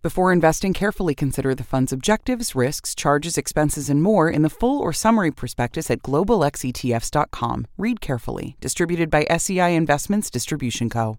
Before investing, carefully consider the fund's objectives, risks, charges, expenses, and more in the full or summary prospectus at globalxetfs.com. Read carefully. Distributed by SEI Investments Distribution Co.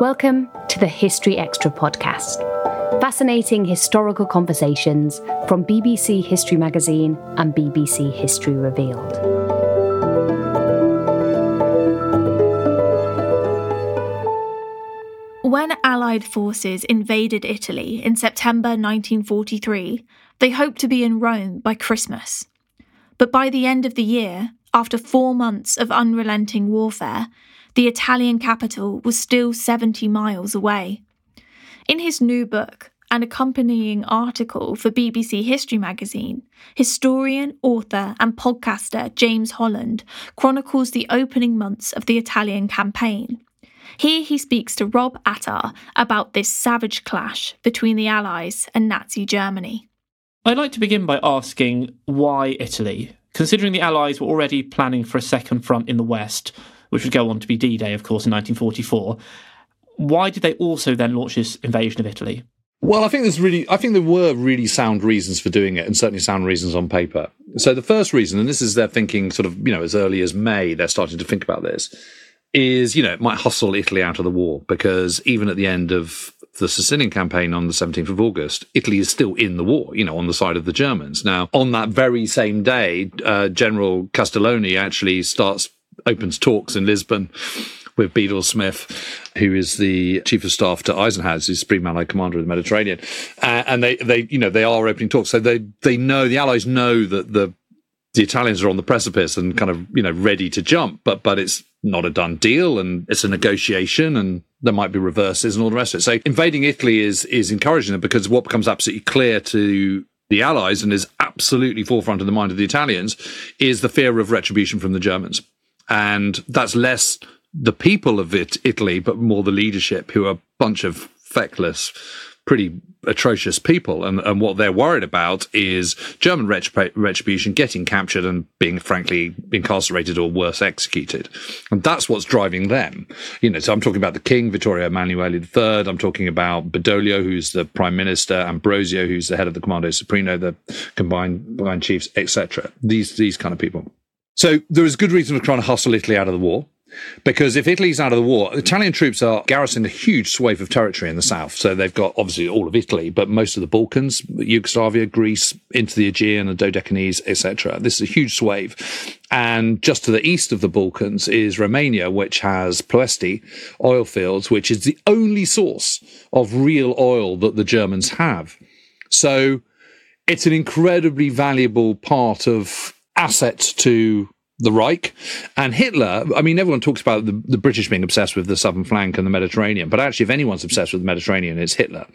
Welcome to the History Extra podcast. Fascinating historical conversations from BBC History Magazine and BBC History Revealed. When Allied forces invaded Italy in September 1943, they hoped to be in Rome by Christmas. But by the end of the year, after four months of unrelenting warfare, the Italian capital was still 70 miles away. In his new book, an accompanying article for BBC History magazine, historian, author, and podcaster James Holland chronicles the opening months of the Italian campaign. Here he speaks to Rob Attar about this savage clash between the Allies and Nazi Germany. I'd like to begin by asking why Italy? Considering the Allies were already planning for a second front in the West, which would go on to be D Day, of course, in 1944. Why did they also then launch this invasion of Italy? Well, I think there's really, I think there were really sound reasons for doing it, and certainly sound reasons on paper. So the first reason, and this is their thinking, sort of, you know, as early as May, they're starting to think about this, is you know, it might hustle Italy out of the war because even at the end of the Sicilian campaign on the 17th of August, Italy is still in the war, you know, on the side of the Germans. Now, on that very same day, uh, General Castellano actually starts opens talks in Lisbon with Bedell Smith, who is the chief of staff to Eisenhower, who's Supreme Allied Commander of the Mediterranean, uh, and they, they, you know, they are opening talks. So they, they know the Allies know that the the Italians are on the precipice and kind of you know ready to jump, but but it's not a done deal, and it's a negotiation, and there might be reverses and all the rest of it. So invading Italy is is encouraging them because what becomes absolutely clear to the Allies and is absolutely forefront of the mind of the Italians is the fear of retribution from the Germans. And that's less the people of it, Italy, but more the leadership, who are a bunch of feckless, pretty atrocious people. And, and what they're worried about is German retribution, getting captured and being, frankly, incarcerated or worse, executed. And that's what's driving them. You know, so I'm talking about the king, Vittorio Emanuele III. I'm talking about Badoglio, who's the prime minister, Ambrosio, who's the head of the Comando Supremo, the combined, combined chiefs, etc. These, these kind of people. So there is good reason for trying to hustle Italy out of the war. Because if Italy's out of the war, Italian troops are garrisoned a huge swathe of territory in the south. So they've got obviously all of Italy, but most of the Balkans, Yugoslavia, Greece, into the Aegean and Dodecanese, etc. This is a huge swathe. And just to the east of the Balkans is Romania, which has Ploesti oil fields, which is the only source of real oil that the Germans have. So it's an incredibly valuable part of assets to the Reich. And Hitler, I mean, everyone talks about the, the, British being obsessed with the southern flank and the Mediterranean, but actually, if anyone's obsessed with the Mediterranean, it's Hitler.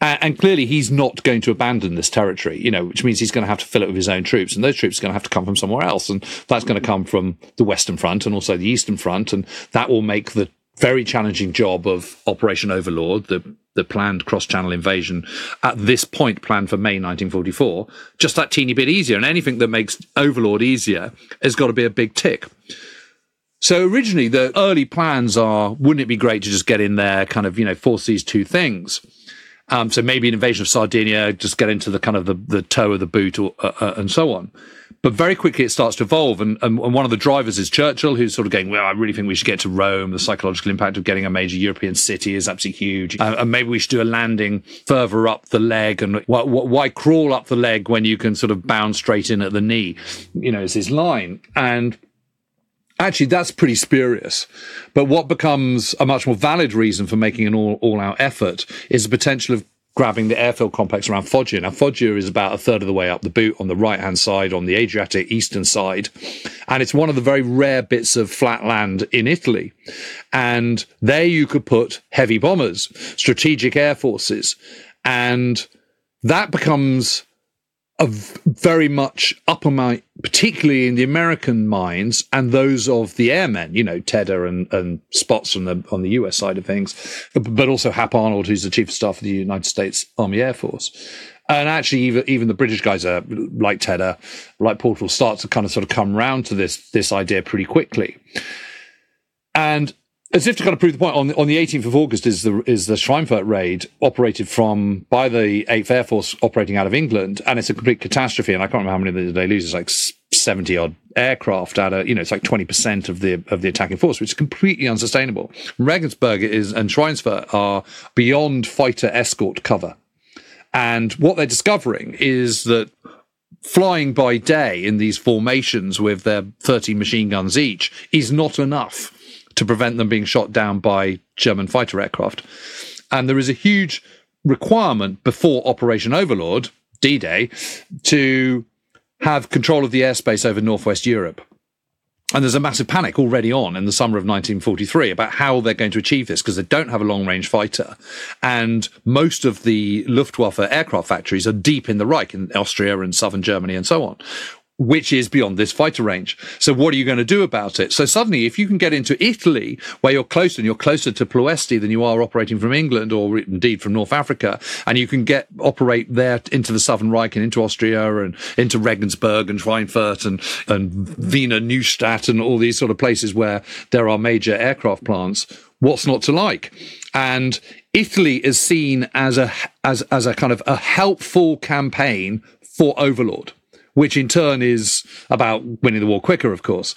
And, and, clearly, he's not going to abandon this territory, you know, which means he's going to have to fill it with his own troops. And those troops are going to have to come from somewhere else. And that's going to come from the Western Front and also the Eastern Front. And that will make the very challenging job of Operation Overlord, the the planned cross-channel invasion at this point planned for May 1944, just that teeny bit easier. And anything that makes Overlord easier has got to be a big tick. So originally, the early plans are: wouldn't it be great to just get in there, kind of, you know, force these two things? Um, so maybe an invasion of Sardinia, just get into the kind of the, the toe of the boot, or, uh, uh, and so on. But very quickly it starts to evolve. And, and, and, one of the drivers is Churchill, who's sort of going, well, I really think we should get to Rome. The psychological impact of getting a major European city is absolutely huge. Uh, and maybe we should do a landing further up the leg. And why, why crawl up the leg when you can sort of bound straight in at the knee? You know, is his line. And actually that's pretty spurious. But what becomes a much more valid reason for making an all, all out effort is the potential of grabbing the airfield complex around Foggia. Now, Foggia is about a third of the way up the boot on the right hand side, on the Adriatic eastern side. And it's one of the very rare bits of flat land in Italy. And there you could put heavy bombers, strategic air forces. And that becomes very much upper my, particularly in the American minds and those of the airmen, you know, Tedder and, and Spaatz on the, on the US side of things, but also Hap Arnold, who's the chief of staff of the United States Army Air Force. And actually, even, even the British guys are like Tedder, like Portal, start to kind of sort of come round to this, this idea pretty quickly. And as if to kind of prove the point, on the, on the 18th of August is the is the Schweinfurt raid operated from by the 8th Air Force operating out of England, and it's a complete catastrophe. And I can't remember how many they lose. It's like 70 odd aircraft out of you know it's like 20 percent of the of the attacking force, which is completely unsustainable. Regensburg is and Schweinfurt are beyond fighter escort cover, and what they're discovering is that flying by day in these formations with their 30 machine guns each is not enough to prevent them being shot down by German fighter aircraft. And there is a huge requirement before Operation Overlord, D Day, to have control of the airspace over Northwest Europe. And there's a massive panic already on in the summer of 1943 about how they're going to achieve this because they don't have a long range fighter. And most of the Luftwaffe aircraft factories are deep in the Reich, in Austria and southern Germany and so on which is beyond this fighter range. So what are you going to do about it? So suddenly, if you can get into Italy, where you're closer and you're closer to Ploesti than you are operating from England or indeed from North Africa, and you can get operate there into the Southern Reich and into Austria and into Regensburg and Schweinfurt and, and Wiener Neustadt and all these sort of places where there are major aircraft plants, what's not to like? And Italy is seen as a, as, as a kind of a helpful campaign for Overlord which in turn is about winning the war quicker, of course.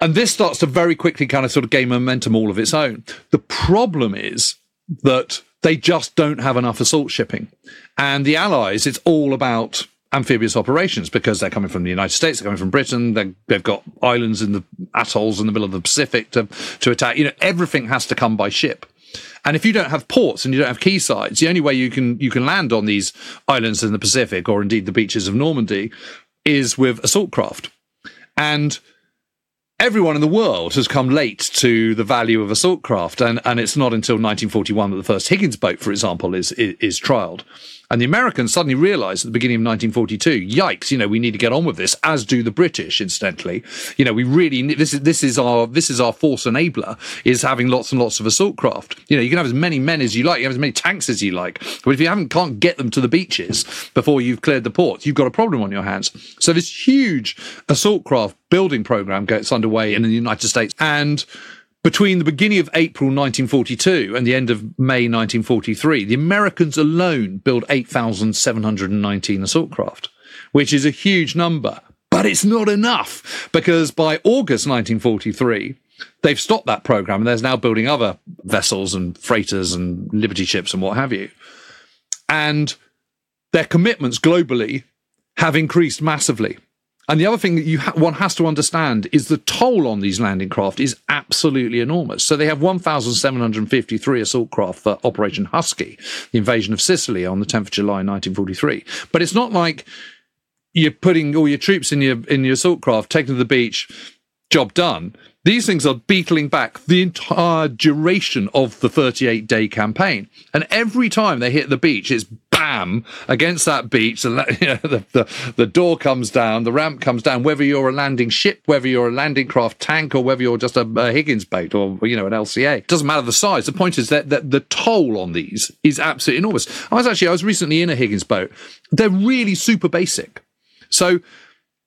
And this starts to very quickly kind of sort of gain momentum all of its own. The problem is that they just don't have enough assault shipping. And the Allies, it's all about amphibious operations because they're coming from the United States, they're coming from Britain, they have got islands in the atolls in the middle of the Pacific to, to attack. You know, everything has to come by ship. And if you don't have ports and you don't have quaysides, the only way you can you can land on these islands in the Pacific or indeed the beaches of Normandy is with assault craft. And everyone in the world has come late to the value of assault craft, and, and it's not until 1941 that the first Higgins boat, for example, is is, is trialed. And the Americans suddenly realized at the beginning of 1942, yikes, you know, we need to get on with this, as do the British, incidentally. You know, we really, this is, this is our, this is our force enabler, is having lots and lots of assault craft. You know, you can have as many men as you like, you have as many tanks as you like. But if you haven't, can't get them to the beaches before you've cleared the ports, you've got a problem on your hands. So this huge assault craft building program gets underway in the United States. And between the beginning of April 1942 and the end of May 1943, the Americans alone built 8,719 assault craft, which is a huge number. But it's not enough because by August 1943, they've stopped that program and there's now building other vessels and freighters and Liberty ships and what have you. And their commitments globally have increased massively. And the other thing that you ha- one has to understand is the toll on these landing craft is absolutely enormous. So they have 1,753 assault craft for Operation Husky, the invasion of Sicily on the 10th of July 1943. But it's not like you're putting all your troops in your in your assault craft, taking to the beach, job done. These things are beetling back the entire duration of the 38 day campaign. And every time they hit the beach, it's bam against that beach. And you know, the, the, the, door comes down, the ramp comes down, whether you're a landing ship, whether you're a landing craft tank, or whether you're just a, a Higgins boat or, you know, an LCA. Doesn't matter the size. The point is that, that the toll on these is absolutely enormous. I was actually, I was recently in a Higgins boat. They're really super basic. So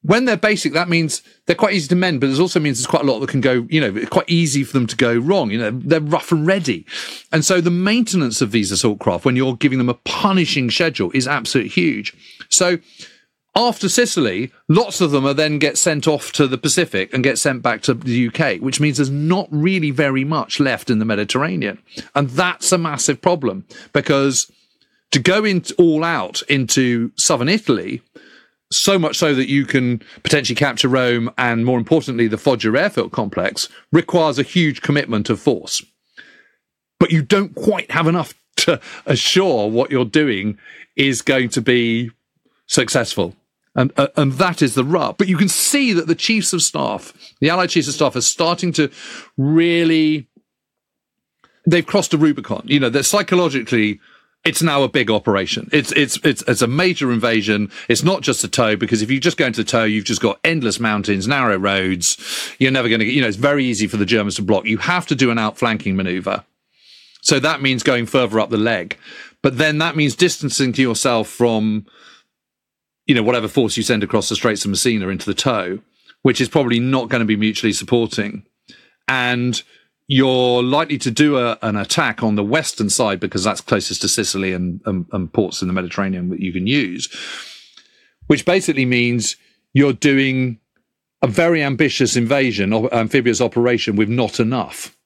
when they're basic, that means they're quite easy to mend, but it also means there's quite a lot that can go, you know, quite easy for them to go wrong. You know, they're rough and ready. And so the maintenance of these assault craft, when you're giving them a punishing schedule, is absolutely huge. So after Sicily, lots of them are then get sent off to the Pacific and get sent back to the UK, which means there's not really very much left in the Mediterranean. And that's a massive problem because to go in all out into southern Italy, so much so that you can potentially capture Rome and, more importantly, the Foggia airfield complex requires a huge commitment of force. But you don't quite have enough to assure what you're doing is going to be successful. And, uh, and that is the rub. But you can see that the chiefs of staff, the Allied chiefs of staff, are starting to really. They've crossed a Rubicon. You know, they're psychologically it's now a big operation. It's it's it's it's a major invasion. It's not just a toe because if you just go into the toe, you've just got endless mountains, narrow roads. You're never going to get. You know, it's very easy for the Germans to block. You have to do an outflanking maneuver. So that means going further up the leg, but then that means distancing yourself from, you know, whatever force you send across the Straits of Messina into the toe, which is probably not going to be mutually supporting, and you're likely to do a, an attack on the western side because that's closest to Sicily and, and, and, ports in the Mediterranean that you can use, which basically means you're doing a very ambitious invasion, or amphibious operation with not enough.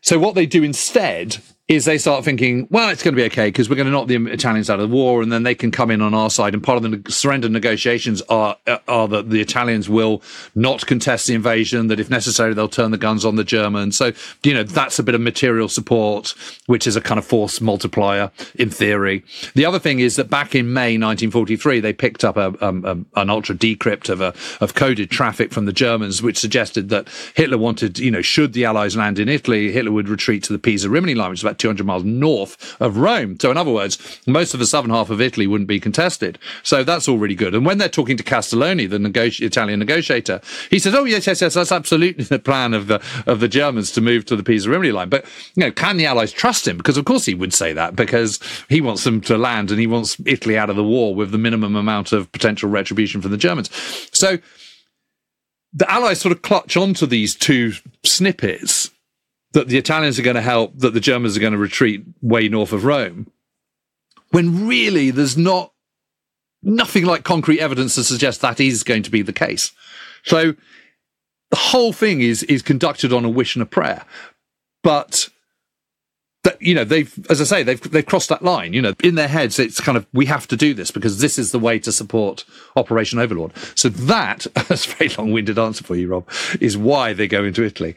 So what they do instead is they start thinking, well, it's going to be okay because we're going to knock the Italians out of the war, and then they can come in on our side. And part of the surrender negotiations are are that the Italians will not contest the invasion; that if necessary, they'll turn the guns on the Germans. So you know that's a bit of material support, which is a kind of force multiplier in theory. The other thing is that back in May 1943, they picked up a, um, a, an ultra decrypt of a of coded traffic from the Germans, which suggested that Hitler wanted, you know, should the Allies land in Italy, Hitler would retreat to the Pisa Rimini line, which is about 200 miles north of Rome. So, in other words, most of the southern half of Italy wouldn't be contested. So, that's all really good. And when they're talking to Castellano, the negoti- Italian negotiator, he says, Oh, yes, yes, yes, that's absolutely the plan of the, of the Germans to move to the Pisa Rimini line. But, you know, can the Allies trust him? Because, of course, he would say that because he wants them to land and he wants Italy out of the war with the minimum amount of potential retribution from the Germans. So, the Allies sort of clutch onto these two snippets that the Italians are going to help, that the Germans are going to retreat way north of Rome, when really there's not nothing like concrete evidence to suggest that is going to be the case. So the whole thing is is conducted on a wish and a prayer, but that you know they've as i say they've they've crossed that line. You know in their heads it's kind of we have to do this because this is the way to support operation overlord. So that that's a very long-winded answer for you rob is why they go into italy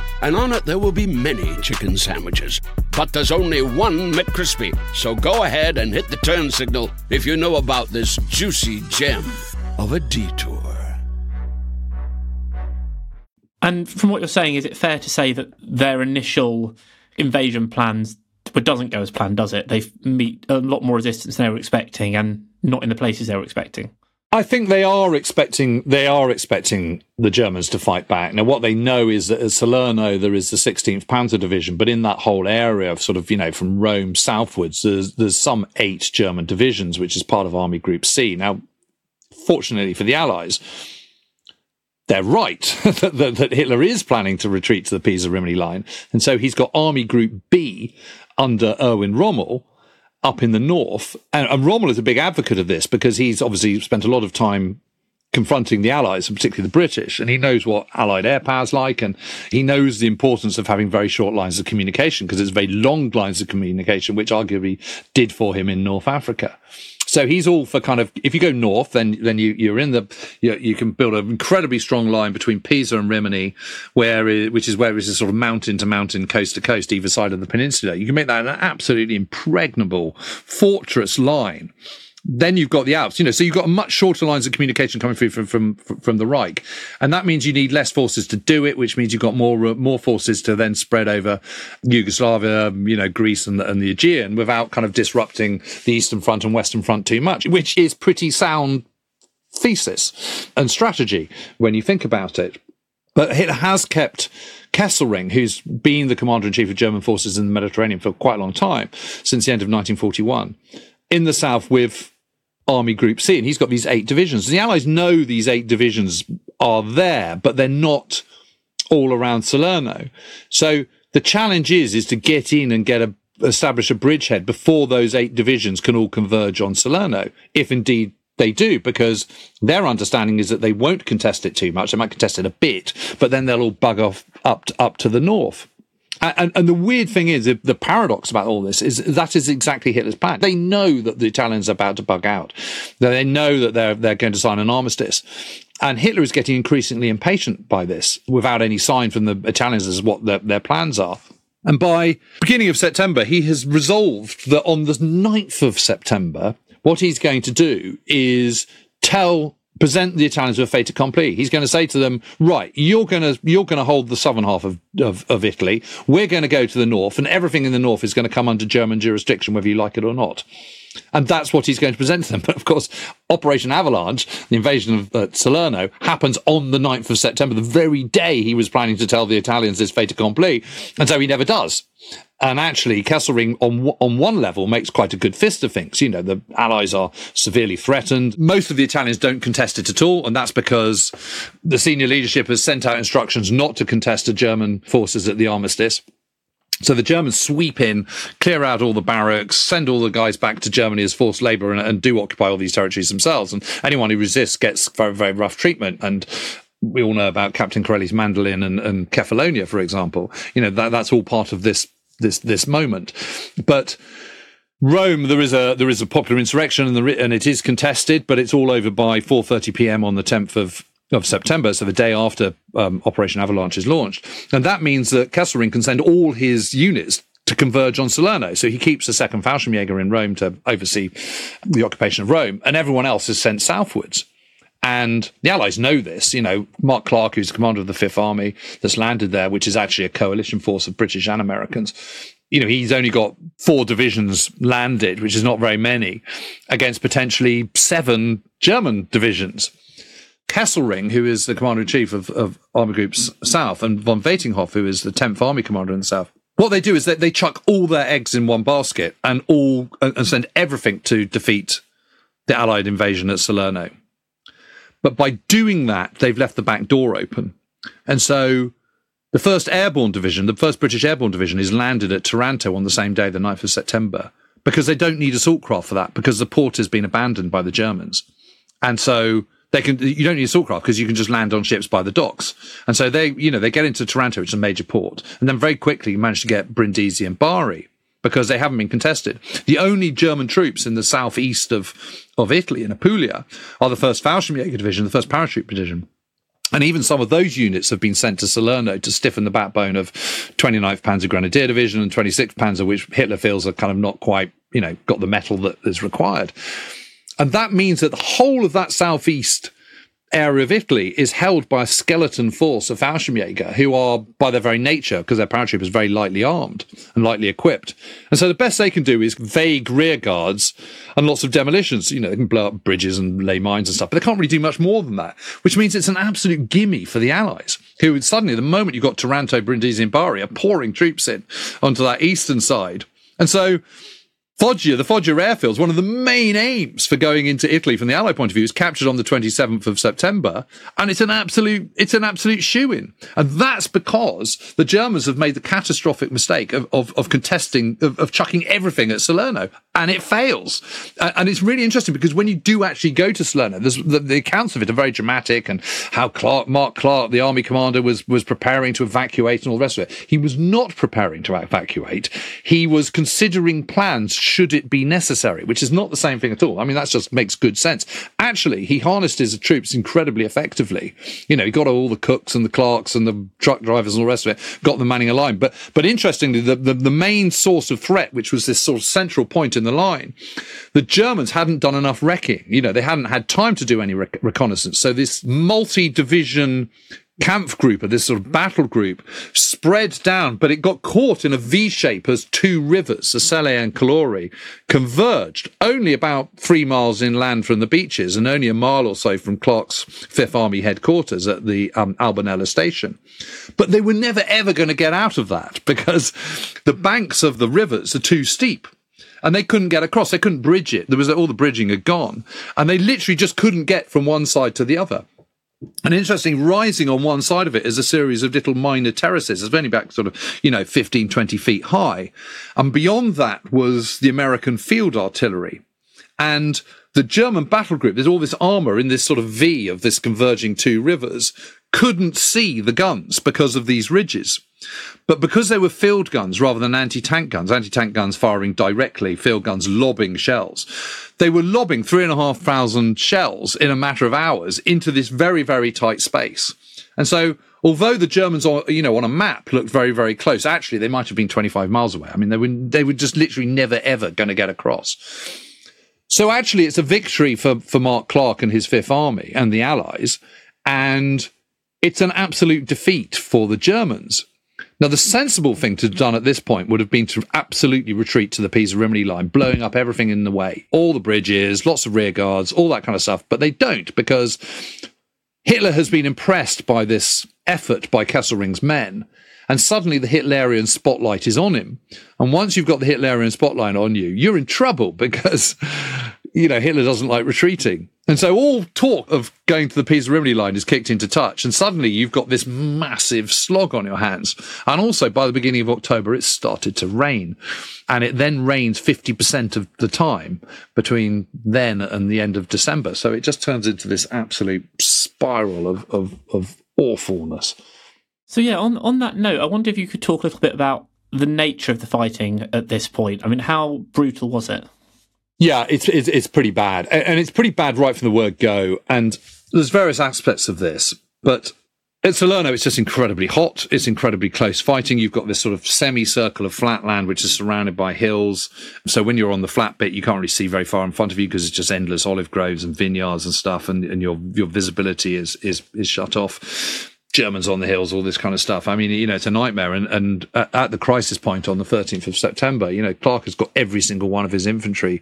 and on it there will be many chicken sandwiches. But there's only one McCrispy. So go ahead and hit the turn signal if you know about this juicy gem of a detour. And from what you're saying, is it fair to say that their initial invasion plans but doesn't go as planned, does it? They meet a lot more resistance than they were expecting, and not in the places they were expecting. I think they are expecting they are expecting the Germans to fight back. Now, what they know is that at Salerno there is the 16th Panzer Division, but in that whole area of sort of you know from Rome southwards, there's there's some eight German divisions, which is part of Army Group C. Now, fortunately for the Allies, they're right that, that, that, Hitler is planning to retreat to the Pisa Rimini line. And so he's got Army Group B under Erwin Rommel up in the north. And, and Rommel is a big advocate of this because he's obviously spent a lot of time confronting the Allies, and particularly the British, and he knows what Allied air power is like, and he knows the importance of having very short lines of communication because it's very long lines of communication, which arguably did for him in North Africa. So he's all for kind of if you go north, then then you you're in the you, you can build an incredibly strong line between Pisa and Rimini, where it, which is where it's a sort of mountain to mountain, coast to coast, either side of the peninsula. You can make that an absolutely impregnable fortress line then you've got the Alps, you know, so you've got much shorter lines of communication coming through from, from, from the Reich. And that means you need less forces to do it, which means you've got more, uh, more forces to then spread over Yugoslavia, you know, Greece and, and the Aegean without kind of disrupting the Eastern Front and Western Front too much, which is pretty sound thesis and strategy when you think about it. But it has kept Kesselring, who's been the commander in chief of German forces in the Mediterranean for quite a long time, since the end of 1941, in the south with Army Group C, and he's got these eight divisions. The Allies know these eight divisions are there, but they're not all around Salerno. So the challenge is is to get in and get a establish a bridgehead before those eight divisions can all converge on Salerno, if indeed they do, because their understanding is that they won't contest it too much. They might contest it a bit, but then they'll all bug off up to, up to the north. And, and, the weird thing is, the paradox about all this is that is exactly Hitler's plan. They know that the Italians are about to bug out. They know that they're they're going to sign an armistice. And Hitler is getting increasingly impatient by this, without any sign from the Italians as what their, their plans are. And by beginning of September, he has resolved that on the 9th of September, what he's going to do is tell present the Italians with a fait accompli. He's going to say to them, right, you're going to, you're going to hold the southern half of, of, of Italy. We're going to go to the north and everything in the north is going to come under German jurisdiction, whether you like it or not. And that's what he's going to present to them. But of course, Operation Avalanche, the invasion of uh, Salerno, happens on the 9th of September, the very day he was planning to tell the Italians this fait accompli. And so he never does. And actually, Kesselring on on one level makes quite a good fist of things. You know, the Allies are severely threatened. Most of the Italians don't contest it at all, and that's because the senior leadership has sent out instructions not to contest the German forces at the armistice. So the Germans sweep in, clear out all the barracks, send all the guys back to Germany as forced labor, and, and do occupy all these territories themselves. And anyone who resists gets very, very rough treatment. And we all know about Captain Corelli's mandolin and, and Kefalonia, for example. You know, that, that's all part of this this this moment. But Rome, there is a there is a popular insurrection, and, the, and it is contested, but it's all over by 4:30 p.m. on the 10th of of September, so the day after um, Operation Avalanche is launched, and that means that Kesselring can send all his units to converge on Salerno. So he keeps the second Fallschirmjäger in Rome to oversee the occupation of Rome, and everyone else is sent southwards. And the Allies know this. You know, Mark Clark, who's the commander of the Fifth Army that's landed there, which is actually a coalition force of British and Americans. You know, he's only got four divisions landed, which is not very many, against potentially seven German divisions. Kesselring, who is the commander in chief of, of Army Groups South, and von Vietinghoff, who is the 10th Army commander in the South, what they do is that they chuck all their eggs in one basket and all and send everything to defeat the Allied invasion at Salerno. But by doing that, they've left the back door open. And so the 1st Airborne Division, the 1st British Airborne Division, is landed at Taranto on the same day, the 9th of September, because they don't need assault craft for that, because the port has been abandoned by the Germans. And so they can, you don't need assault craft because you can just land on ships by the docks. And so they, you know, they get into Taranto, which is a major port, and then very quickly manage to get Brindisi and Bari because they haven't been contested. The only German troops in the southeast of, of Italy, in Apulia, are the 1st Fallschirmjäger Division, the 1st Parachute Division. And even some of those units have been sent to Salerno to stiffen the backbone of 29th Panzer Grenadier Division and 26th Panzer, which Hitler feels are kind of not quite, you know, got the mettle that is required. And that means that the whole of that southeast area of Italy is held by a skeleton force of Fallschirmjäger, who are, by their very nature, because they're paratroopers, very lightly armed and lightly equipped. And so the best they can do is vague rear guards and lots of demolitions. You know, they can blow up bridges and lay mines and stuff, but they can't really do much more than that, which means it's an absolute gimme for the Allies, who suddenly, the moment you've got Taranto, Brindisi, and Bari, are pouring troops in onto that eastern side. And so Foggia, the Foggia airfields, one of the main aims for going into Italy from the Allied point of view, is captured on the 27th of September, and it's an absolute, it's an absolute shoe-in. And that's because the Germans have made the catastrophic mistake of, of, of contesting, of, of, chucking everything at Salerno, and it fails. and it's really interesting because when you do actually go to Salerno, the, the, accounts of it are very dramatic, and how Clark, Mark Clark, the army commander, was, was preparing to evacuate and all the rest of it. He was not preparing to evacuate. He was considering plans should it be necessary, which is not the same thing at all. I mean, that just makes good sense. Actually, he harnessed his troops incredibly effectively. You know, he got all the cooks and the clerks and the truck drivers and all the rest of it, got them manning a line. But, but interestingly, the, the, the main source of threat, which was this sort of central point in the line, the Germans hadn't done enough wrecking. You know, they hadn't had time to do any rec- reconnaissance. So this multi-division Kampfgruppe, this sort of battle group, spread down, but it got caught in a V shape as two rivers, Sacelle and Calore, converged only about three miles inland from the beaches and only a mile or so from Clark's Fifth Army headquarters at the um, Albanella station. But they were never ever going to get out of that because the banks of the rivers are too steep and they couldn't get across. They couldn't bridge it. There was all the bridging had gone, and they literally just couldn't get from one side to the other. And interesting, rising on one side of it is a series of little minor terraces. It's only back sort of, you know, 15, 20 feet high. And beyond that was the American field artillery. And the German battle group, there's all this armor in this sort of V of this converging two rivers, couldn't see the guns because of these ridges. But because they were field guns rather than anti tank guns, anti tank guns firing directly, field guns lobbing shells, they were lobbing three and a half thousand shells in a matter of hours into this very, very tight space. And so, although the Germans, you know, on a map looked very, very close, actually they might have been 25 miles away. I mean, they were, they were just literally never, ever going to get across. So actually, it's a victory for, for Mark Clark and his Fifth Army and the Allies. And it's an absolute defeat for the Germans. Now, the sensible thing to have done at this point would have been to absolutely retreat to the Pisa Rimini line, blowing up everything in the way, all the bridges, lots of rear guards, all that kind of stuff. But they don't because Hitler has been impressed by this effort by Kesselring's men. And suddenly the Hitlerian spotlight is on him. And once you've got the Hitlerian spotlight on you, you're in trouble because, you know, Hitler doesn't like retreating. And so all talk of going to the Pisa Rimini line is kicked into touch. And suddenly you've got this massive slog on your hands. And also by the beginning of October, it started to rain. And it then rains 50% of the time between then and the end of December. So it just turns into this absolute spiral of, of, of awfulness. So yeah, on, on that note, I wonder if you could talk a little bit about the nature of the fighting at this point. I mean, how brutal was it? Yeah, it's, it's, it's pretty bad, and it's pretty bad right from the word go. And there's various aspects of this, but at Salerno, it's just incredibly hot. It's incredibly close fighting. You've got this sort of semicircle of flat land, which is surrounded by hills. So when you're on the flat bit, you can't really see very far in front of you because it's just endless olive groves and vineyards and stuff, and, and your your visibility is is is shut off. Germans on the hills, all this kind of stuff. I mean, you know, it's a nightmare. And, and at the crisis point on the 13th of September, you know, Clark has got every single one of his infantry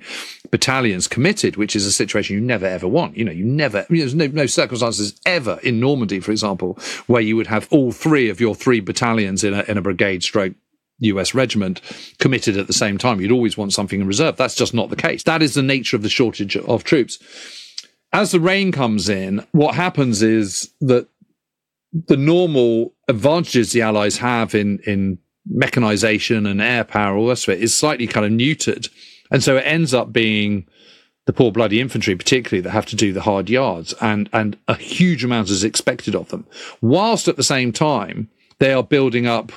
battalions committed, which is a situation you never ever want. You know, you never, you know, there's no, no circumstances ever in Normandy, for example, where you would have all three of your three battalions in a, in a brigade stroke US regiment committed at the same time. You'd always want something in reserve. That's just not the case. That is the nature of the shortage of troops. As the rain comes in, what happens is that the normal advantages the Allies have in in mechanization and air power, all this of it, is slightly kind of neutered, and so it ends up being the poor bloody infantry, particularly that have to do the hard yards, and and a huge amount is expected of them, whilst at the same time they are building up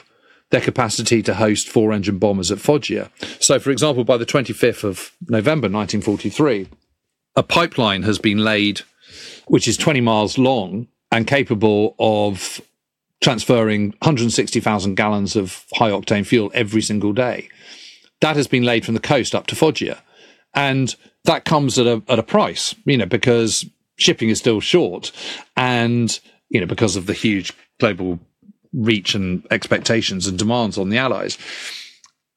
their capacity to host four engine bombers at Foggia. So, for example, by the 25th of November 1943, a pipeline has been laid, which is 20 miles long and capable of transferring 160,000 gallons of high octane fuel every single day. That has been laid from the coast up to Foggia. And that comes at a, at a price, you know, because shipping is still short and, you know, because of the huge global reach and expectations and demands on the Allies.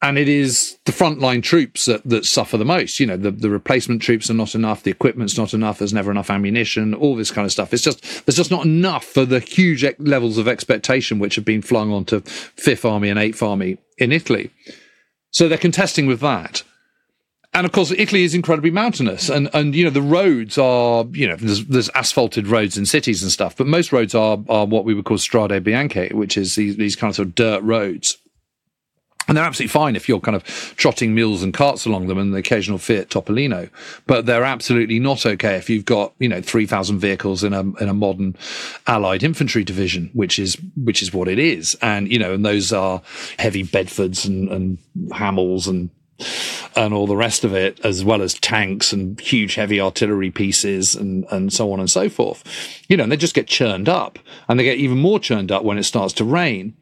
And it is the frontline troops that, that suffer the most. You know, the, the replacement troops are not enough, the equipment's not enough, there's never enough ammunition, all this kind of stuff. It's just, there's just not enough for the huge levels of expectation which have been flung onto Fifth Army and Eighth Army in Italy. So they're contesting with that and of course, Italy is incredibly mountainous, and and you know the roads are you know there's, there's asphalted roads in cities and stuff, but most roads are are what we would call strade bianche, which is these, these kind of sort of dirt roads. And they're absolutely fine if you're kind of trotting mules and carts along them and the occasional Fiat Topolino. But they're absolutely not okay if you've got, you know, 3,000 vehicles in a, in a modern allied infantry division, which is, which is what it is. And, you know, and those are heavy Bedfords and, and Hamels and and all the rest of it, as well as tanks and huge heavy artillery pieces and, and so on and so forth. You know, and they just get churned up and they get even more churned up when it starts to rain.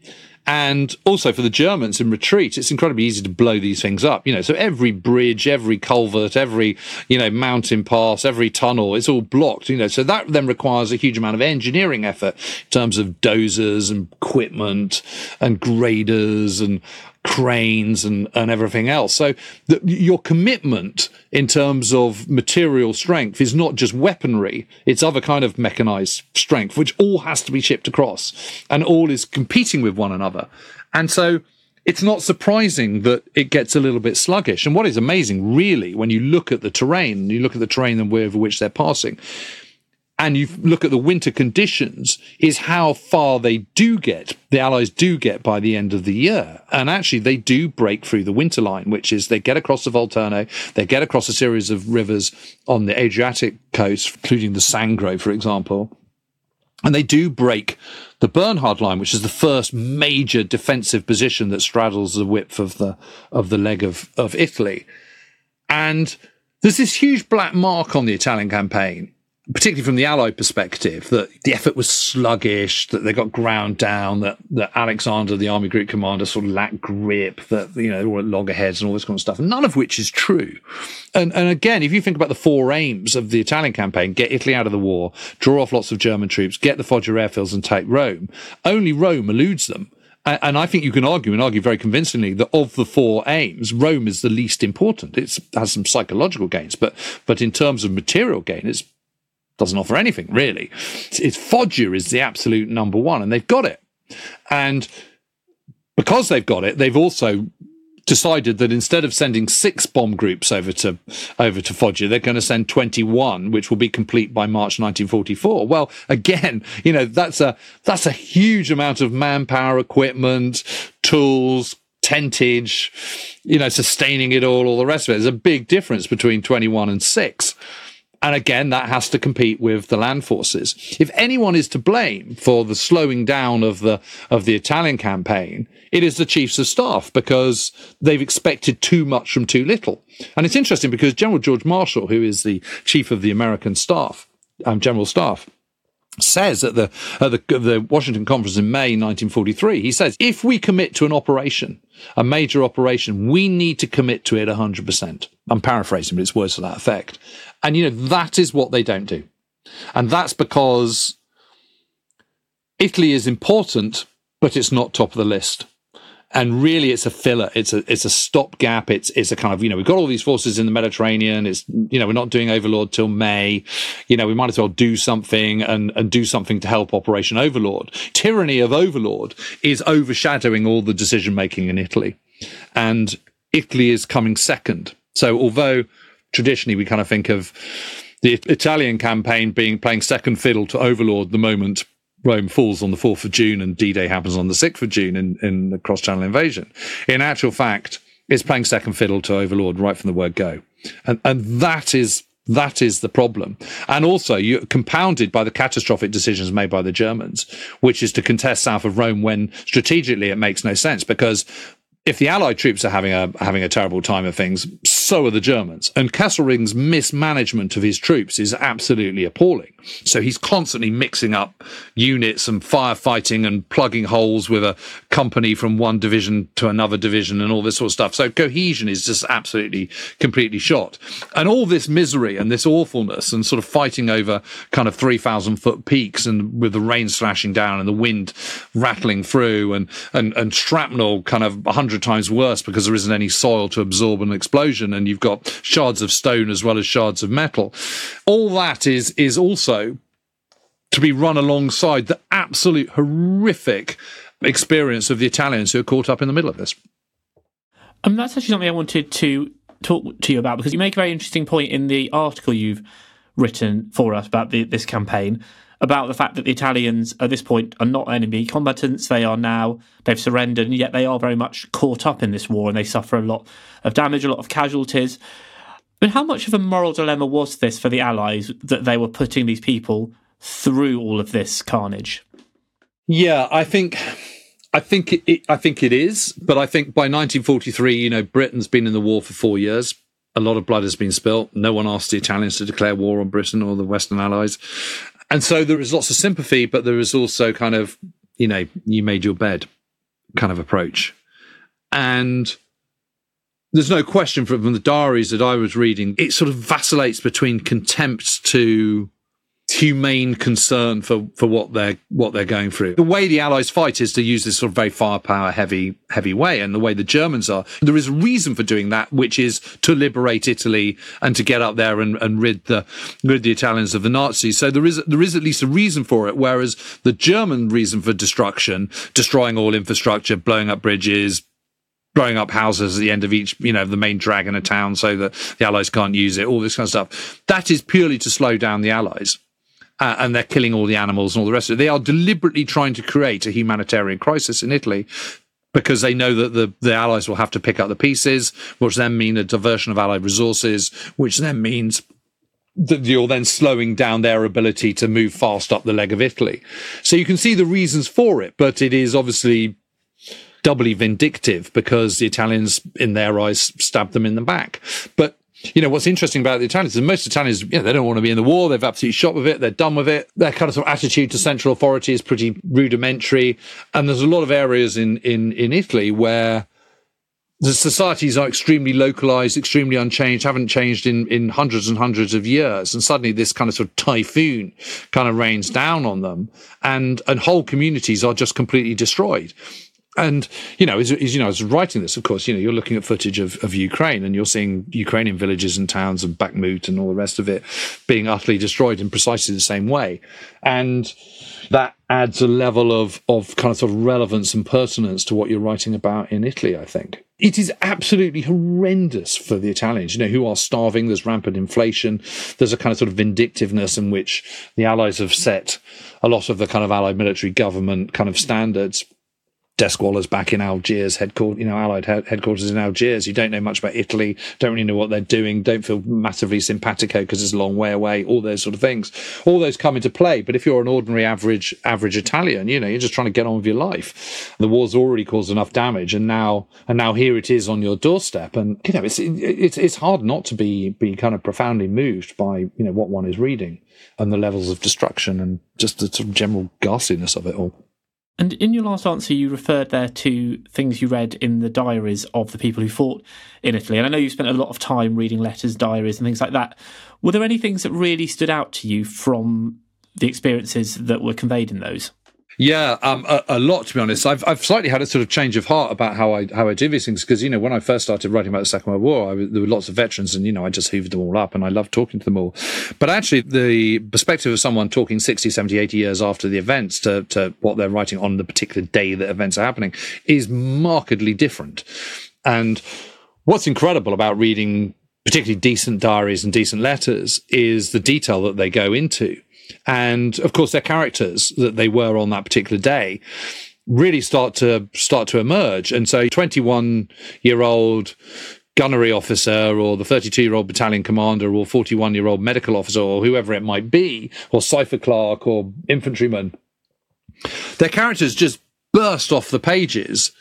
And also for the Germans in retreat, it's incredibly easy to blow these things up. You know, so every bridge, every culvert, every, you know, mountain pass, every tunnel, it's all blocked, you know. So that then requires a huge amount of engineering effort in terms of dozers and equipment and graders and cranes and, and everything else. So the, your commitment in terms of material strength is not just weaponry, it's other kind of mechanized strength, which all has to be shipped across and all is competing with one another. And so it's not surprising that it gets a little bit sluggish. And what is amazing, really, when you look at the terrain, you look at the terrain over which they're passing, and you look at the winter conditions, is how far they do get, the Allies do get by the end of the year. And actually, they do break through the winter line, which is they get across the Volturno, they get across a series of rivers on the Adriatic coast, including the Sangro, for example. And they do break the Bernhard line, which is the first major defensive position that straddles the width of the of the leg of, of Italy. And there's this huge black mark on the Italian campaign particularly from the Allied perspective, that the effort was sluggish, that they got ground down, that, that Alexander, the army group commander, sort of lacked grip, that, you know, they were at loggerheads and all this kind of stuff. None of which is true. And, and again, if you think about the four aims of the Italian campaign, get Italy out of the war, draw off lots of German troops, get the Foggia airfields and take Rome, only Rome eludes them. And I think you can argue and argue very convincingly that of the four aims, Rome is the least important. It has some psychological gains, but but in terms of material gain, it's doesn't offer anything really. It's Foggia is the absolute number one, and they've got it. And because they've got it, they've also decided that instead of sending six bomb groups over to over to Foggia, they're going to send 21, which will be complete by March 1944. Well, again, you know that's a that's a huge amount of manpower, equipment, tools, tentage, you know, sustaining it all, all the rest of it. There's a big difference between 21 and six. And again, that has to compete with the land forces. If anyone is to blame for the slowing down of the of the Italian campaign, it is the chiefs of staff because they've expected too much from too little. And it's interesting because General George Marshall, who is the chief of the American staff, um, general staff, says at the at the, the Washington conference in May 1943, he says, if we commit to an operation, a major operation, we need to commit to it 100%. I'm paraphrasing, but it's words to that effect. And, you know, that is what they don't do. And that's because Italy is important, but it's not top of the list. And really, it's a filler. It's a it's a stopgap. It's it's a kind of you know we've got all these forces in the Mediterranean. It's you know we're not doing Overlord till May. You know we might as well do something and and do something to help Operation Overlord. Tyranny of Overlord is overshadowing all the decision making in Italy, and Italy is coming second. So although traditionally we kind of think of the Italian campaign being playing second fiddle to Overlord the moment Rome falls on the 4th of June and D-Day happens on the 6th of June in, in the cross-channel invasion. In actual fact, it's playing second fiddle to Overlord right from the word go. And, and that is That is the problem. And also, you're compounded by the catastrophic decisions made by the Germans, which is to contest south of Rome when strategically it makes no sense because if the Allied troops are having a having a terrible time of things, so are the Germans. And Kesselring's mismanagement of his troops is absolutely appalling. So he's constantly mixing up units and firefighting and plugging holes with a company from one division to another division and all this sort of stuff. So cohesion is just absolutely completely shot. And all this misery and this awfulness and sort of fighting over kind of 3,000 foot peaks and with the rain slashing down and the wind rattling through and, and, and shrapnel kind of 100 times worse because there isn't any soil to absorb an explosion and you've got shards of stone as well as shards of metal. All that is, is also to be run alongside the absolute horrific experience of the Italians who are caught up in the middle of this. And that's actually something I wanted to talk to you about because you make a very interesting point in the article you've written for us about the, this campaign about the fact that the Italians at this point are not enemy combatants. They are now, they've surrendered, and yet they are very much caught up in this war and they suffer a lot of damage, a lot of casualties. But how much of a moral dilemma was this for the Allies that they were putting these people through all of this carnage? Yeah, I think. I think it, I think it is, but I think by 1943, you know, Britain's been in the war for four years. A lot of blood has been spilt. No one asked the Italians to declare war on Britain or the Western Allies, and so there is lots of sympathy, but there is also kind of, you know, you made your bed kind of approach, and there's no question from the diaries that I was reading, it sort of vacillates between contempt to humane concern for for what they're what they're going through. The way the Allies fight is to use this sort of very firepower heavy heavy way, and the way the Germans are. There is a reason for doing that, which is to liberate Italy and to get up there and, and rid the rid the Italians of the Nazis. So there is there is at least a reason for it. Whereas the German reason for destruction, destroying all infrastructure, blowing up bridges, blowing up houses at the end of each, you know, the main drag in a town so that the Allies can't use it, all this kind of stuff. That is purely to slow down the Allies uh, and they're killing all the animals and all the rest of it. They are deliberately trying to create a humanitarian crisis in Italy because they know that the, the Allies will have to pick up the pieces, which then mean a diversion of Allied resources, which then means that you're then slowing down their ability to move fast up the leg of Italy. So you can see the reasons for it, but it is obviously doubly vindictive because the Italians, in their eyes, stabbed them in the back. But you know, what's interesting about the Italians is most Italians, you know, they don't want to be in the war. They've absolutely shot with it. They're done with it. Their kind of, sort of attitude to central authority is pretty rudimentary. And there's a lot of areas in, in, in Italy where the societies are extremely localized, extremely unchanged, haven't changed in, in hundreds and hundreds of years. And suddenly this kind of sort of typhoon kind of rains down on them and, and whole communities are just completely destroyed. And you know, as, as, you know, as writing this, of course, you know, you're looking at footage of, of Ukraine, and you're seeing Ukrainian villages and towns and Bakhmut and all the rest of it being utterly destroyed in precisely the same way, and that adds a level of of kind of sort of relevance and pertinence to what you're writing about in Italy. I think it is absolutely horrendous for the Italians, you know, who are starving. There's rampant inflation. There's a kind of sort of vindictiveness in which the Allies have set a lot of the kind of Allied military government kind of standards Desqualer's back in Algiers, headquarters, you know, Allied headquarters in Algiers. You don't know much about Italy, don't really know what they're doing, don't feel massively simpatico because it's a long way away, all those sort of things. All those come into play. But if you're an ordinary average, average Italian, you know, you're just trying to get on with your life. The war's already caused enough damage and now, and now here it is on your doorstep. And, you know, it's, it's, it's hard not to be, be kind of profoundly moved by, you know, what one is reading and the levels of destruction and just the sort of general ghastliness of it all. And in your last answer, you referred there to things you read in the diaries of the people who fought in Italy. And I know you spent a lot of time reading letters, diaries, and things like that. Were there any things that really stood out to you from the experiences that were conveyed in those? Yeah, um, a, a, lot to be honest. I've I've slightly had a sort of change of heart about how I how I do these things because you know when I first started writing about the Second World War, I, there were lots of veterans, and you know I just hoovered them all up, and I loved talking to them all. But actually, the perspective of someone talking 60, 70, 80 years after the events to to what they're writing on the particular day that events are happening is markedly different. And what's incredible about reading particularly decent diaries and decent letters is the detail that they go into and of course their characters that they were on that particular day really start to start to emerge. And so 21 year old gunnery officer or the 32 year old battalion commander or 41 year old medical officer or whoever it might be, or cipher clerk or infantryman, their characters just burst off the pages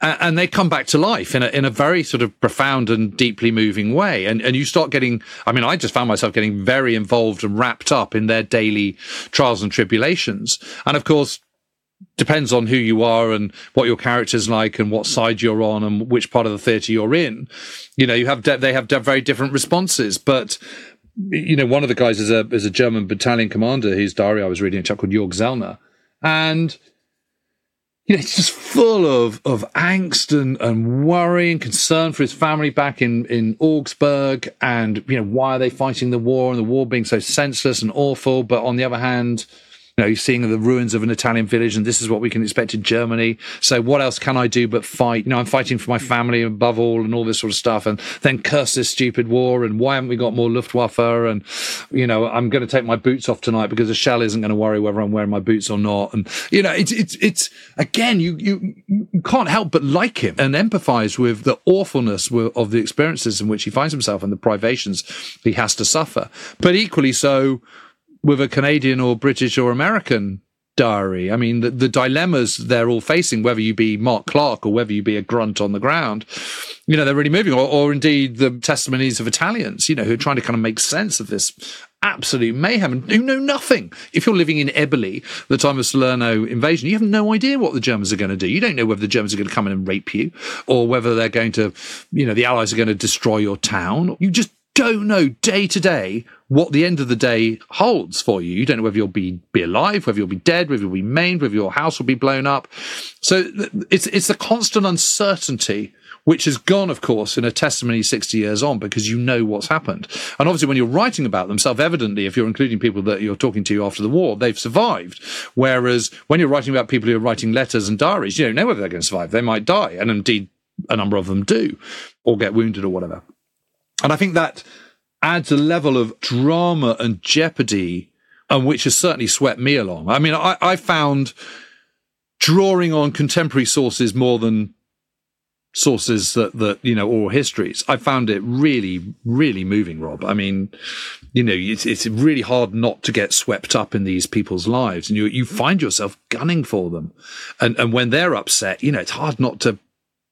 and they come back to life in a in a very sort of profound and deeply moving way. And and you start getting. I mean, I just found myself getting very involved and wrapped up in their daily trials and tribulations. And of course, depends on who you are and what your character's like and what side you're on and which part of the theatre you're in. You know, you have de- they have de- very different responses, but. You know, one of the guys is a is a German battalion commander whose diary I was reading, a chap called Jörg Zellner, and you know, it's just full of, of angst and, and worry and concern for his family back in, in Augsburg. And, you know, why are they fighting the war and the war being so senseless and awful? But on the other hand, you know, seeing the ruins of an Italian village, and this is what we can expect in Germany. So, what else can I do but fight? You know, I'm fighting for my family above all, and all this sort of stuff. And then curse this stupid war, and why haven't we got more Luftwaffe? And you know, I'm going to take my boots off tonight because a shell isn't going to worry whether I'm wearing my boots or not. And you know, it's it's it's again, you you you can't help but like him and empathise with the awfulness of the experiences in which he finds himself and the privations he has to suffer. But equally so with a Canadian or British or American diary. I mean, the, the, dilemmas they're all facing, whether you be Mark Clark or whether you be a grunt on the ground, you know, they're really moving. Or, or indeed the testimonies of Italians, you know, who are trying to kind of make sense of this absolute mayhem and who know nothing. If you're living in Eboli, the time of Salerno invasion, you have no idea what the Germans are going to do. You don't know whether the Germans are going to come in and rape you or whether they're going to, you know, the Allies are going to destroy your town. You just don't know day to day what the end of the day holds for you. You don't know whether you'll be, be alive, whether you'll be dead, whether you'll be maimed, whether your house will be blown up. So it's, it's the constant uncertainty which has gone, of course, in a testimony 60 years on because you know what's happened. And obviously, when you're writing about them, self evidently, if you're including people that you're talking to after the war, they've survived. Whereas when you're writing about people who are writing letters and diaries, you don't know whether they're going to survive. They might die. And indeed, a number of them do or get wounded or whatever. And I think that adds a level of drama and jeopardy, and which has certainly swept me along. I mean, I, I found drawing on contemporary sources more than sources that that you know or histories. I found it really really moving rob. I mean you know it's, it's really hard not to get swept up in these people's lives and you you find yourself gunning for them. And and when they're upset you know it's hard not to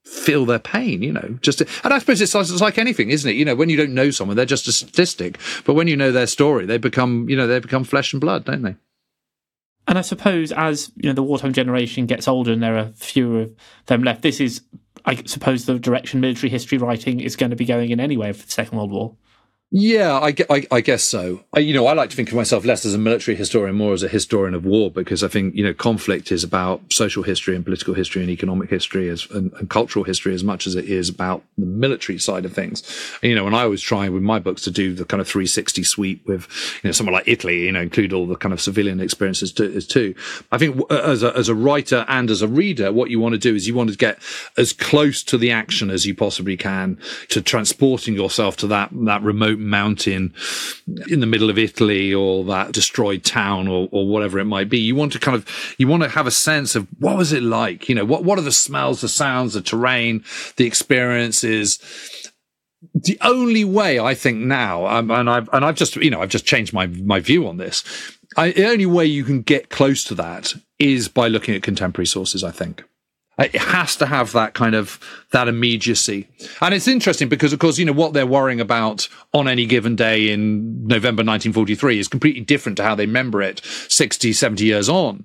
feel their pain, you know, just, to, and I suppose it's, it's like anything, isn't it? You know, when you don't know someone, they're just a statistic, but when you know their story, they become, you know, they become flesh and blood, don't they? And I suppose as, you know, the wartime generation gets older and there are fewer of them left, this is, I suppose, the direction military history writing is going to be going in anyway for the Second World War. Yeah, I, I, I, guess so. I, you know, I like to think of myself less as a military historian, more as a historian of war, because I think, you know, conflict is about social history and political history and economic history as, and, and cultural history as much as it is about the military side of things. And, you know, when I always try with my books to do the kind of 360 sweep with, you know, somewhere like Italy, you know, include all the kind of civilian experiences too, too. I think uh, as a, as a writer and as a reader, what you want to do is you want to get as close to the action as you possibly can to transporting yourself to that, that remote mountain in the middle of Italy or that destroyed town or, or whatever it might be. You want to kind of, you want to have a sense of what was it like? You know, what, what are the smells, the sounds, the terrain, the experiences? The only way I think now, um, and I've, and I've just, you know, I've just changed my, my view on this. I, the only way you can get close to that is by looking at contemporary sources, I think. Uh, it has to have that kind of that immediacy. And it's interesting because, of course, you know, what they're worrying about on any given day in November 1943 is completely different to how they remember it 60, 70 years on.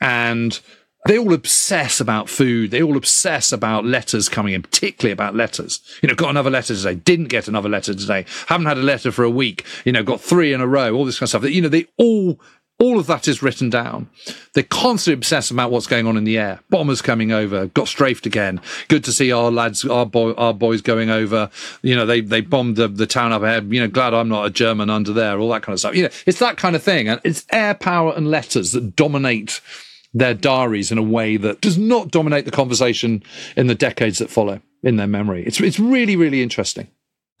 And they all obsess about food. They all obsess about letters coming in, particularly about letters. You know, got another letter today, didn't get another letter today, haven't had a letter for a week, you know, got three in a row, all this kind of stuff. You know, they all all of that is written down. They're constantly obsessed about what's going on in the air. Bombers coming over, got strafed again. Good to see our lads, our boy, our boys going over. You know, they they bombed the, the town up ahead. You know, glad I'm not a German under there. All that kind of stuff. You know, it's that kind of thing, and it's air power and letters that dominate their diaries in a way that does not dominate the conversation in the decades that follow in their memory. It's it's really really interesting.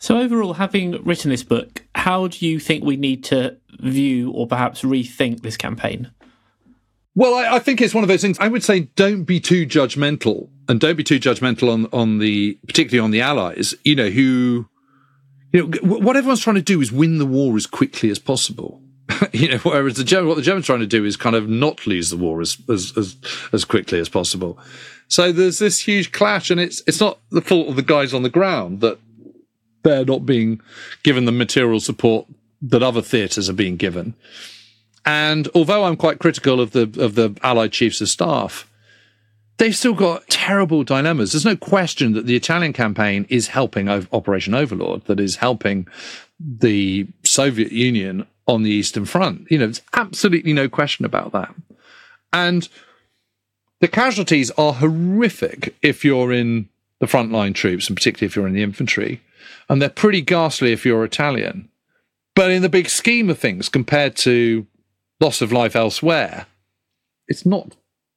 So, overall, having written this book, how do you think we need to view or perhaps rethink this campaign? Well, I, I, think it's one of those things. I would say don't be too judgmental and don't be too judgmental on on the particularly on the allies. You know who, you know, what everyone's trying to do is win the war as quickly as possible. you know, whereas the German, what the Germans trying to do is kind of not lose the war as as as, as quickly as possible. So there's this huge clash, and it's it's not the fault of the guys on the ground that they're not being given the material support that other theatres are being given. And although I'm quite critical of the of the Allied chiefs of staff, they've still got terrible dilemmas. There's no question that the Italian campaign is helping Operation Overlord, that is helping the Soviet Union on the Eastern Front. You know, there's absolutely no question about that. And the casualties are horrific if you're in the frontline troops, and particularly if you're in the infantry. And they're pretty ghastly if you're Italian. But in the big scheme of things, compared to loss of life elsewhere, it's not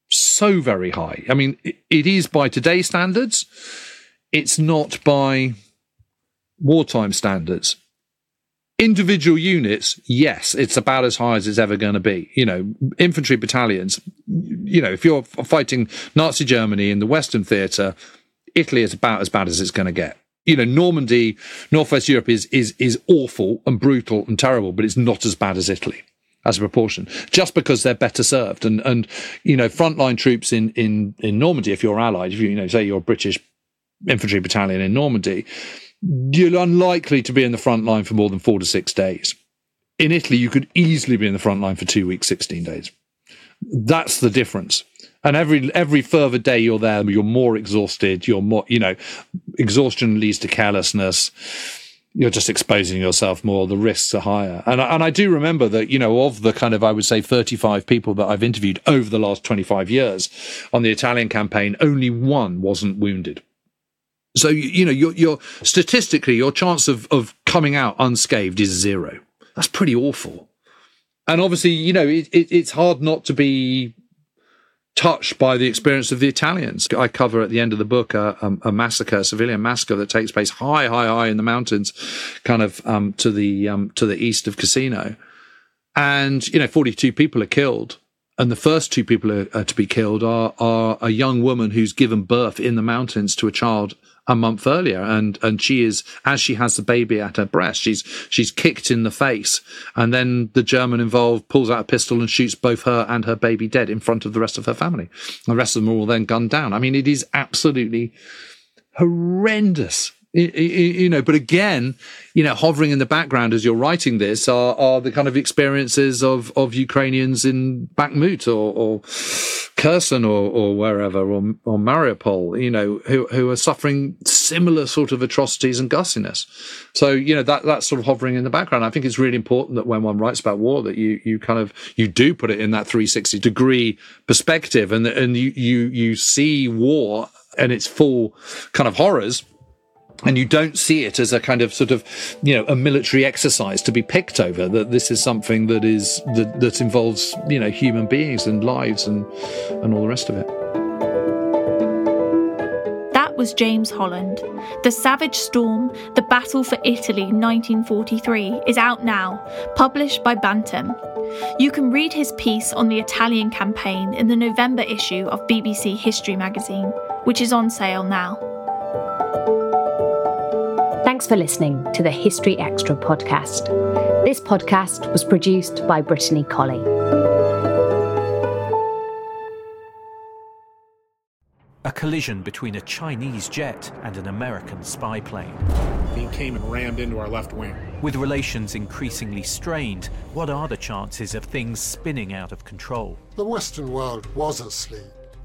so very high. I mean, it is by today's standards, it's not by wartime standards. Individual units, yes, it's about as high as it's ever going to be. You know, infantry battalions, you know, if you're fighting Nazi Germany in the Western theatre, Italy is about as bad as it's going to get. You know, Normandy, Northwest Europe is is is awful and brutal and terrible, but it's not as bad as Italy as a proportion, just because they're better served. And and you know, frontline troops in in in Normandy, if you're allied, if you you know, say you're a British infantry battalion in Normandy, you're unlikely to be in the front line for more than four to six days. In Italy, you could easily be in the front line for two weeks, 16 days. That's the difference. And every every further day you're there, you're more exhausted. You're more, you know, exhaustion leads to carelessness. You're just exposing yourself more. The risks are higher. And and I do remember that you know of the kind of I would say 35 people that I've interviewed over the last 25 years on the Italian campaign, only one wasn't wounded. So you know, you're, you're statistically your chance of of coming out unscathed is zero. That's pretty awful. And obviously, you know, it, it, it's hard not to be touched by the experience of the Italians. I cover at the end of the book a, a, a massacre, a civilian massacre that takes place high, high, high in the mountains, kind of um, to the um, to the east of Cassino, and you know, forty two people are killed. And the first two people are, are to be killed are, are a young woman who's given birth in the mountains to a child a month earlier and and she is as she has the baby at her breast she's she's kicked in the face. And then the german involved pulls out a pistol and shoots both her and her baby dead in front of the rest of her family. The rest of them are all then gunned down. I mean it is absolutely horrendous you know, but again, you know, hovering in the background as you're writing this are, are the kind of experiences of, of Ukrainians in Bakhmut or, or Kherson or, or wherever or, or Mariupol, you know, who, who are suffering similar sort of atrocities and gussiness. So, you know, that, that's sort of hovering in the background. I think it's really important that when one writes about war, that you, you kind of, you do put it in that 360 degree perspective and, and you, you, you see war and its full kind of horrors and you don't see it as a kind of sort of you know a military exercise to be picked over that this is something that is that, that involves you know human beings and lives and and all the rest of it that was James Holland. The Savage Storm, The Battle for Italy 1943 is out now, published by Bantam. You can read his piece on the Italian campaign in the November issue of BBC History magazine, which is on sale now. Thanks for listening to the History Extra podcast. This podcast was produced by Brittany Colley. A collision between a Chinese jet and an American spy plane. He came and rammed into our left wing. With relations increasingly strained, what are the chances of things spinning out of control? The Western world was asleep.